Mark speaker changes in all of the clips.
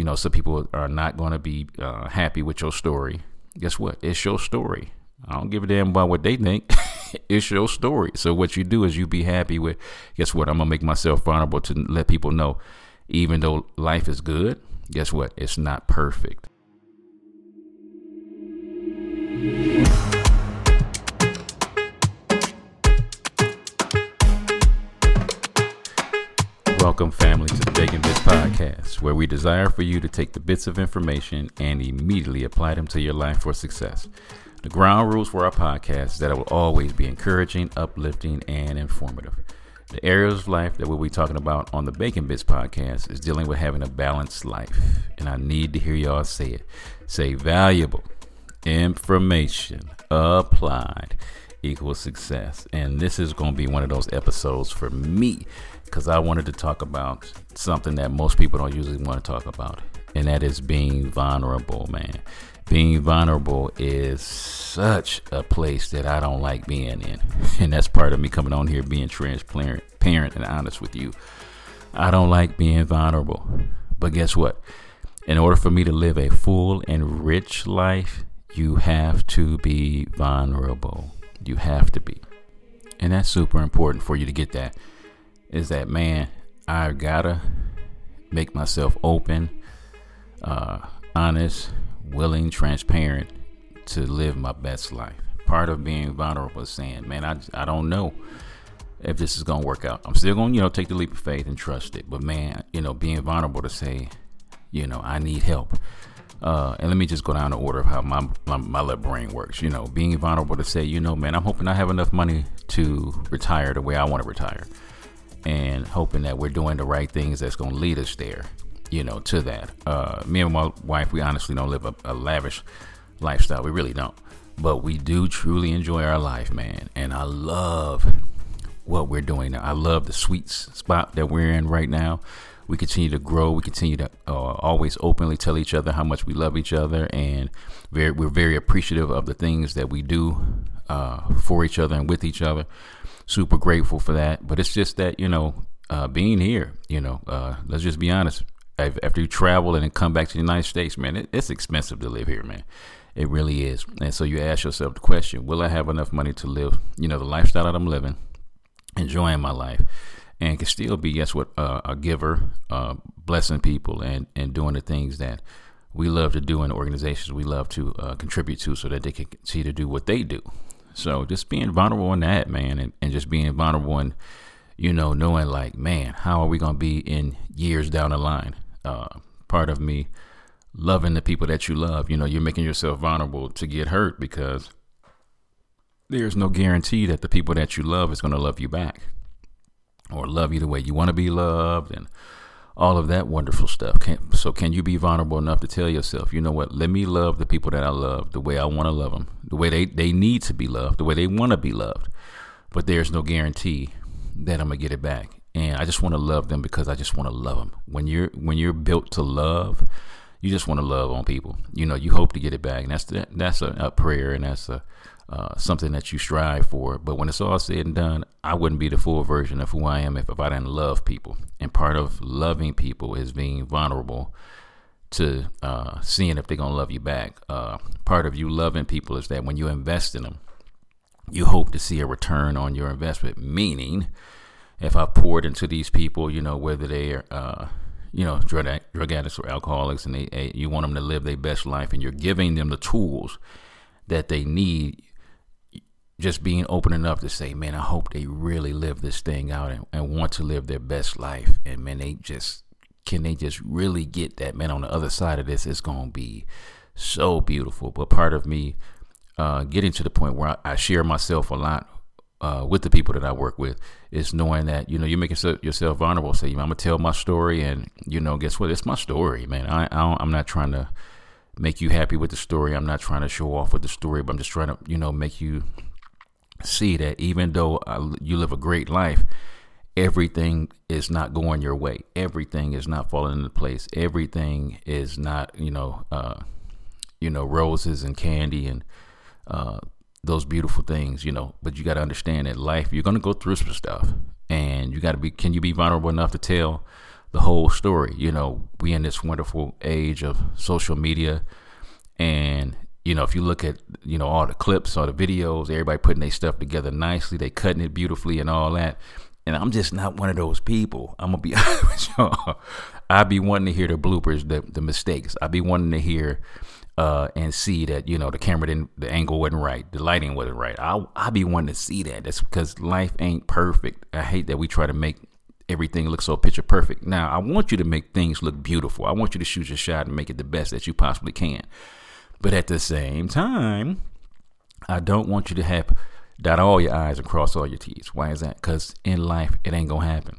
Speaker 1: you know, some people are not going to be uh, happy with your story. Guess what? It's your story. I don't give a damn about what they think. it's your story. So what you do is you be happy with. Guess what? I'm gonna make myself vulnerable to let people know, even though life is good. Guess what? It's not perfect. Welcome, family, to the Bacon Bitz Podcast, where we desire for you to take the bits of information and immediately apply them to your life for success. The ground rules for our podcast is that it will always be encouraging, uplifting, and informative. The areas of life that we'll be talking about on the Bacon Bitz podcast is dealing with having a balanced life. And I need to hear y'all say it. Say valuable information applied equals success. And this is going to be one of those episodes for me because I wanted to talk about something that most people don't usually want to talk about, and that is being vulnerable, man. Being vulnerable is such a place that I don't like being in, and that's part of me coming on here being transparent, parent, and honest with you. I don't like being vulnerable, but guess what? In order for me to live a full and rich life, you have to be vulnerable. You have to be. And that's super important for you to get that is that man, I gotta make myself open, uh, honest, willing, transparent to live my best life. Part of being vulnerable is saying, man, I, I don't know if this is gonna work out. I'm still gonna, you know, take the leap of faith and trust it. But man, you know, being vulnerable to say, you know, I need help. Uh, and let me just go down the order of how my, my, my little brain works. You know, being vulnerable to say, you know, man, I'm hoping I have enough money to retire the way I want to retire hoping that we're doing the right things that's going to lead us there, you know, to that. Uh, me and my wife, we honestly don't live a, a lavish lifestyle. We really don't. But we do truly enjoy our life, man. And I love what we're doing now. I love the sweet spot that we're in right now. We continue to grow. We continue to uh, always openly tell each other how much we love each other, and very, we're very appreciative of the things that we do uh, for each other and with each other super grateful for that. But it's just that, you know, uh, being here, you know, uh, let's just be honest. After you travel and then come back to the United States, man, it, it's expensive to live here, man. It really is. And so you ask yourself the question Will I have enough money to live, you know, the lifestyle that I'm living, enjoying my life, and can still be, guess what, uh, a giver, uh, blessing people, and, and doing the things that we love to do in organizations we love to uh, contribute to so that they can continue to do what they do. So just being vulnerable in that, man, and, and just being vulnerable and, you know, knowing like, man, how are we going to be in years down the line? Uh, part of me loving the people that you love, you know, you're making yourself vulnerable to get hurt because there's no guarantee that the people that you love is going to love you back or love you the way you want to be loved and all of that wonderful stuff. Can, so, can you be vulnerable enough to tell yourself, you know what? Let me love the people that I love the way I want to love them, the way they, they need to be loved, the way they want to be loved. But there's no guarantee that I'm gonna get it back. And I just want to love them because I just want to love them. When you're when you're built to love, you just want to love on people. You know, you hope to get it back, and that's that's a, a prayer, and that's a uh, something that you strive for. But when it's all said and done, I wouldn't be the full version of who I am if, if I didn't love people. And part of loving people is being vulnerable to uh, seeing if they're to love you back. Uh, part of you loving people is that when you invest in them, you hope to see a return on your investment. Meaning, if I poured into these people, you know, whether they are, uh, you know, drug, drug addicts or alcoholics, and they, you want them to live their best life, and you're giving them the tools that they need just being open enough to say, man, I hope they really live this thing out and, and want to live their best life. And man, they just can they just really get that man on the other side of this it's gonna be so beautiful but part of me uh, getting to the point where I, I share myself a lot uh, with the people that I work with is knowing that you know you're making yourself vulnerable. Say, I'm gonna tell my story, and you know, guess what? It's my story, man. I, I I'm not trying to make you happy with the story. I'm not trying to show off with the story, but I'm just trying to you know make you see that even though uh, you live a great life, everything is not going your way. Everything is not falling into place. Everything is not, you know, uh, you know, roses and candy and uh, those beautiful things, you know. But you got to understand that life, you're going to go through some stuff, and you got to be. Can you be vulnerable enough to tell the whole story. You know, we in this wonderful age of social media, and you know, if you look at you know all the clips, all the videos, everybody putting their stuff together nicely, they cutting it beautifully and all that. And I'm just not one of those people. I'm gonna be honest with y'all. I be wanting to hear the bloopers, the the mistakes. I be wanting to hear uh, and see that you know the camera didn't, the angle wasn't right, the lighting wasn't right. I I be wanting to see that. That's because life ain't perfect. I hate that we try to make everything look so picture perfect. Now I want you to make things look beautiful. I want you to shoot your shot and make it the best that you possibly can. But at the same time, I don't want you to have dot all your I's and cross all your T's. Why is that? Because in life, it ain't gonna happen.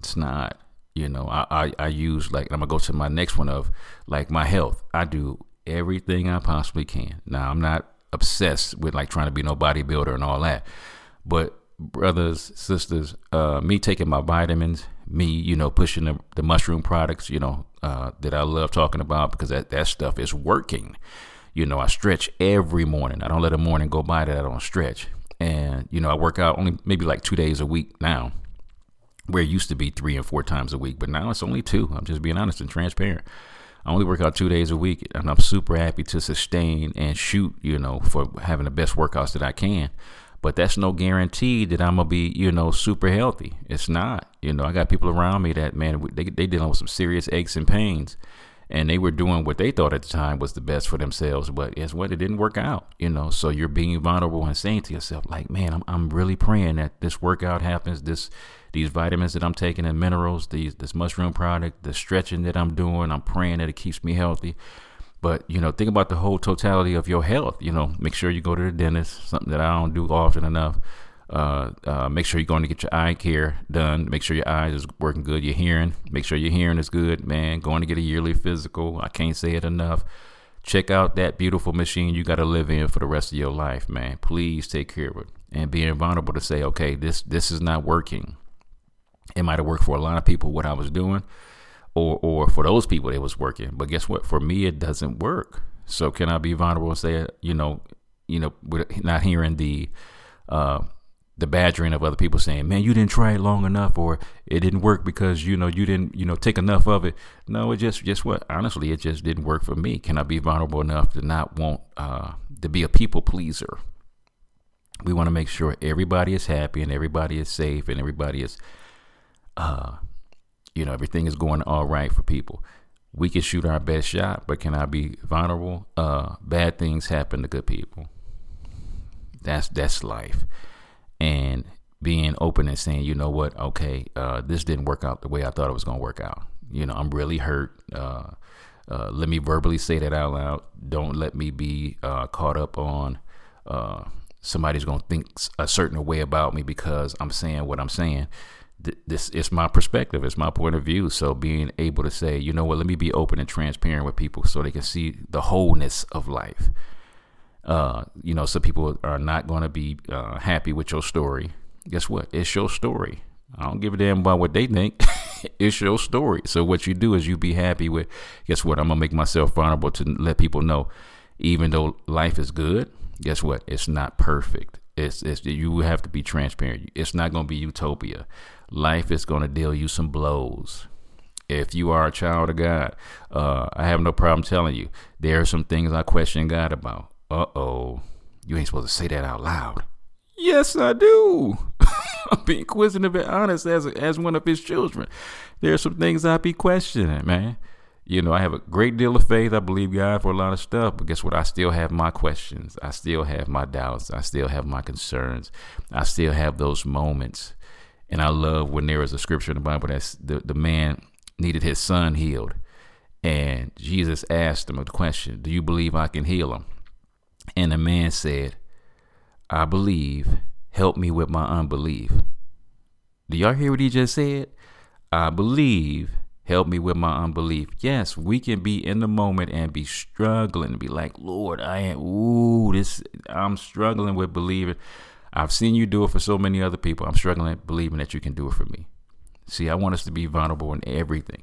Speaker 1: It's not. You know, I, I, I use like I'm gonna go to my next one of like my health. I do everything I possibly can. Now I'm not obsessed with like trying to be no bodybuilder and all that, but brothers, sisters, uh, me taking my vitamins, me, you know, pushing the, the mushroom products, you know, uh, that I love talking about because that, that stuff is working. You know, I stretch every morning. I don't let a morning go by that I don't stretch. And, you know, I work out only maybe like two days a week now, where it used to be three and four times a week, but now it's only two. I'm just being honest and transparent. I only work out two days a week, and I'm super happy to sustain and shoot, you know, for having the best workouts that I can. But that's no guarantee that I'm gonna be, you know, super healthy. It's not. You know, I got people around me that man, they they dealing with some serious aches and pains, and they were doing what they thought at the time was the best for themselves, but it's what it didn't work out. You know, so you're being vulnerable and saying to yourself, like, man, I'm I'm really praying that this workout happens. This these vitamins that I'm taking and minerals, these this mushroom product, the stretching that I'm doing, I'm praying that it keeps me healthy. But you know, think about the whole totality of your health. You know, make sure you go to the dentist, something that I don't do often enough. Uh, uh, make sure you're going to get your eye care done. Make sure your eyes is working good. Your hearing, make sure your hearing is good, man. Going to get a yearly physical. I can't say it enough. Check out that beautiful machine you got to live in for the rest of your life, man. Please take care of it and being vulnerable to say, okay, this this is not working. It might have worked for a lot of people what I was doing, or or for those people it was working. But guess what? For me, it doesn't work. So can I be vulnerable and say, you know, you know, not hearing the uh, the badgering of other people saying, "Man, you didn't try it long enough, or it didn't work because you know you didn't you know take enough of it." No, it just just what honestly, it just didn't work for me. Can I be vulnerable enough to not want uh, to be a people pleaser? We want to make sure everybody is happy and everybody is safe and everybody is uh, you know, everything is going all right for people. We can shoot our best shot, but can I be vulnerable? Uh, bad things happen to good people. That's that's life, and being open and saying, you know what, okay, uh, this didn't work out the way I thought it was going to work out. You know, I'm really hurt. Uh, uh, let me verbally say that out loud. Don't let me be uh, caught up on uh, somebody's going to think a certain way about me because I'm saying what I'm saying this is my perspective it's my point of view so being able to say you know what let me be open and transparent with people so they can see the wholeness of life uh, you know some people are not going to be uh, happy with your story. Guess what? It's your story. I don't give a damn about what they think. It's your story. So what you do is you be happy with guess what? I'm gonna make myself vulnerable to let people know even though life is good guess what? It's not perfect. It's, it's you have to be transparent. It's not going to be utopia. Life is going to deal you some blows. If you are a child of God, uh, I have no problem telling you there are some things I question God about. Uh oh, you ain't supposed to say that out loud. Yes, I do. I'm being inquisitive and honest as as one of His children. There are some things I be questioning, man. You know, I have a great deal of faith. I believe God for a lot of stuff, but guess what? I still have my questions. I still have my doubts. I still have my concerns. I still have those moments and I love when there is a scripture in the Bible that the, the man needed his son healed. And Jesus asked him a question Do you believe I can heal him? And the man said, I believe. Help me with my unbelief. Do y'all hear what he just said? I believe. Help me with my unbelief. Yes, we can be in the moment and be struggling, and be like, Lord, I am, ooh, this, I'm struggling with believing. I've seen you do it for so many other people. I'm struggling believing that you can do it for me. See, I want us to be vulnerable in everything,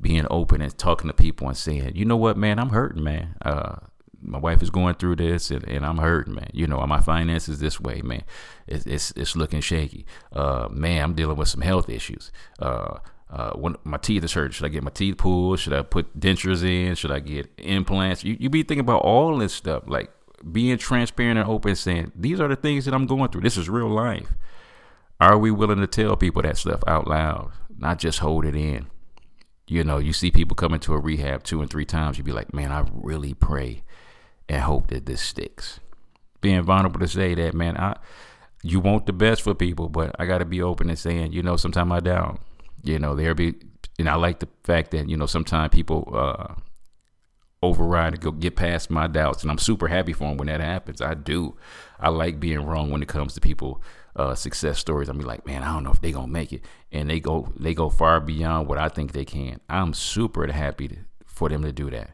Speaker 1: being open and talking to people and saying, you know what, man, I'm hurting, man. Uh, my wife is going through this and, and I'm hurting, man. You know, my finances this way, man. It's it's, it's looking shaky. Uh, man, I'm dealing with some health issues. Uh, uh, when my teeth is hurt. Should I get my teeth pulled? Should I put dentures in? Should I get implants? You, you be thinking about all this stuff, like being transparent and open, saying, these are the things that I'm going through. This is real life. Are we willing to tell people that stuff out loud, not just hold it in? You know, you see people come into a rehab two and three times, You'd be like, man, I really pray and hope that this sticks. Being vulnerable to say that, man, I you want the best for people, but I got to be open and saying, you know, sometimes I doubt. You know, there be, and I like the fact that you know sometimes people uh, override and go get past my doubts, and I'm super happy for them when that happens. I do. I like being wrong when it comes to people uh, success stories. I mean, like, man, I don't know if they gonna make it, and they go they go far beyond what I think they can. I'm super happy to, for them to do that.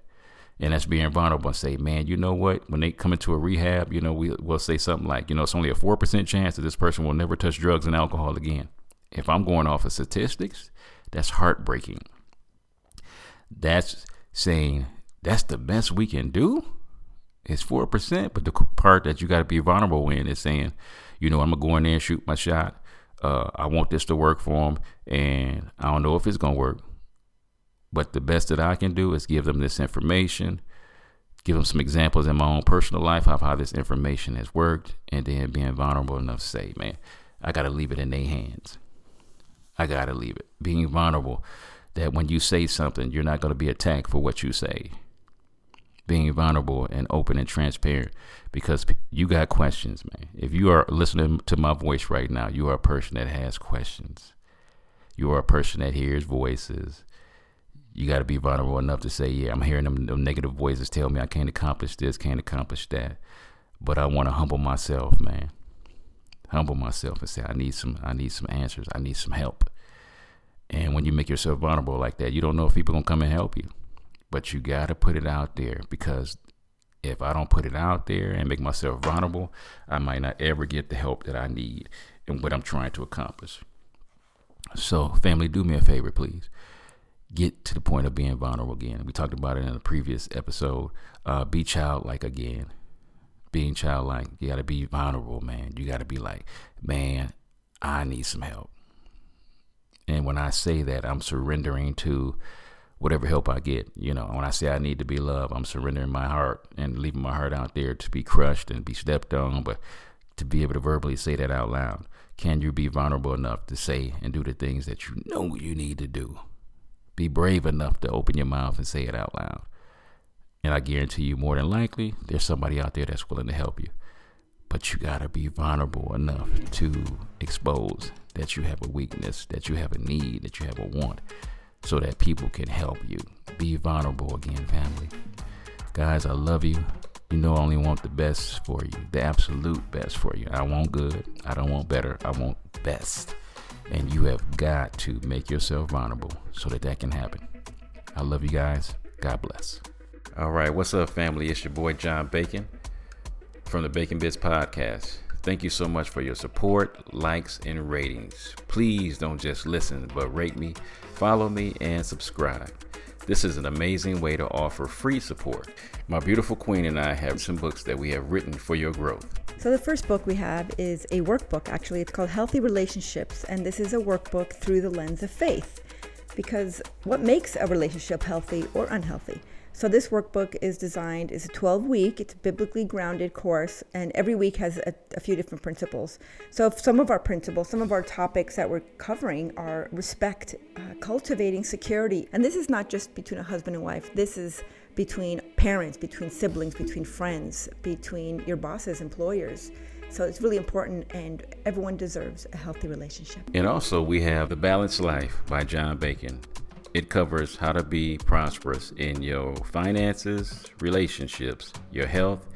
Speaker 1: And that's being vulnerable and say, man, you know what? When they come into a rehab, you know, we, we'll say something like, you know, it's only a 4% chance that this person will never touch drugs and alcohol again. If I'm going off of statistics, that's heartbreaking. That's saying that's the best we can do. It's four percent, but the part that you got to be vulnerable in is saying, you know, I'm gonna go in there and shoot my shot. Uh, I want this to work for them, and I don't know if it's gonna work. But the best that I can do is give them this information, give them some examples in my own personal life of how this information has worked, and then being vulnerable enough to say, man, I got to leave it in their hands. I got to leave it. Being vulnerable that when you say something, you're not going to be attacked for what you say. Being vulnerable and open and transparent because you got questions, man. If you are listening to my voice right now, you are a person that has questions. You are a person that hears voices. You got to be vulnerable enough to say, yeah, I'm hearing them, them negative voices tell me I can't accomplish this, can't accomplish that. But I want to humble myself, man humble myself and say I need some I need some answers. I need some help. And when you make yourself vulnerable like that, you don't know if people gonna come and help you. But you gotta put it out there because if I don't put it out there and make myself vulnerable, I might not ever get the help that I need and what I'm trying to accomplish. So, family, do me a favor, please. Get to the point of being vulnerable again. We talked about it in a previous episode. Uh, be childlike again being childlike. You got to be vulnerable, man. You got to be like, man, I need some help. And when I say that, I'm surrendering to whatever help I get. You know, when I say I need to be loved, I'm surrendering my heart and leaving my heart out there to be crushed and be stepped on, but to be able to verbally say that out loud. Can you be vulnerable enough to say and do the things that you know you need to do? Be brave enough to open your mouth and say it out loud. And I guarantee you, more than likely, there's somebody out there that's willing to help you. But you got to be vulnerable enough to expose that you have a weakness, that you have a need, that you have a want, so that people can help you. Be vulnerable again, family. Guys, I love you. You know, I only want the best for you, the absolute best for you. I want good. I don't want better. I want best. And you have got to make yourself vulnerable so that that can happen. I love you guys. God bless. All right, what's up, family? It's your boy John Bacon from the Bacon Bitz Podcast. Thank you so much for your support, likes, and ratings. Please don't just listen, but rate me, follow me, and subscribe. This is an amazing way to offer free support. My beautiful queen and I have some books that we have written for your growth.
Speaker 2: So, the first book we have is a workbook, actually. It's called Healthy Relationships, and this is a workbook through the lens of faith. Because what makes a relationship healthy or unhealthy? So this workbook is designed is a 12 week. It's a biblically grounded course, and every week has a, a few different principles. So some of our principles, some of our topics that we're covering are respect, uh, cultivating security, and this is not just between a husband and wife. This is between parents, between siblings, between friends, between your bosses, employers. So it's really important, and everyone deserves a healthy relationship.
Speaker 1: And also, we have The Balanced Life by John Bacon. It covers how to be prosperous in your finances, relationships, your health,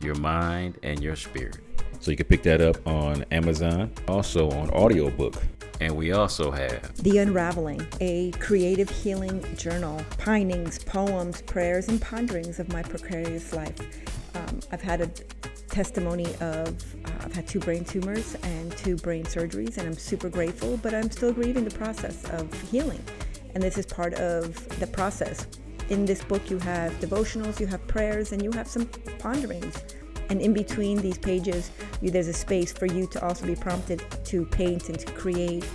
Speaker 1: your mind, and your spirit. So you can pick that up on Amazon, also on audiobook. And we also have
Speaker 2: The Unraveling, a creative healing journal, pinings, poems, prayers, and ponderings of my precarious life. Um, I've had a testimony of uh, I've had two brain tumors and two brain surgeries, and I'm super grateful, but I'm still grieving the process of healing and this is part of the process. In this book, you have devotionals, you have prayers, and you have some ponderings. And in between these pages, you, there's a space for you to also be prompted to paint and to create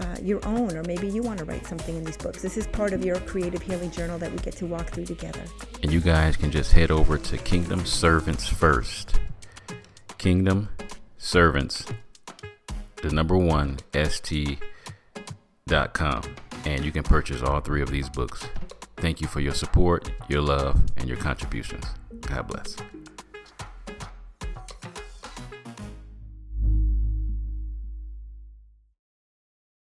Speaker 2: uh, your own, or maybe you want to write something in these books. This is part of your creative healing journal that we get to walk through together.
Speaker 1: And you guys can just head over to Kingdom Servants First. Kingdom Servants, the number one, st.com. And you can purchase all three of these books. Thank you for your support, your love, and your contributions. God bless.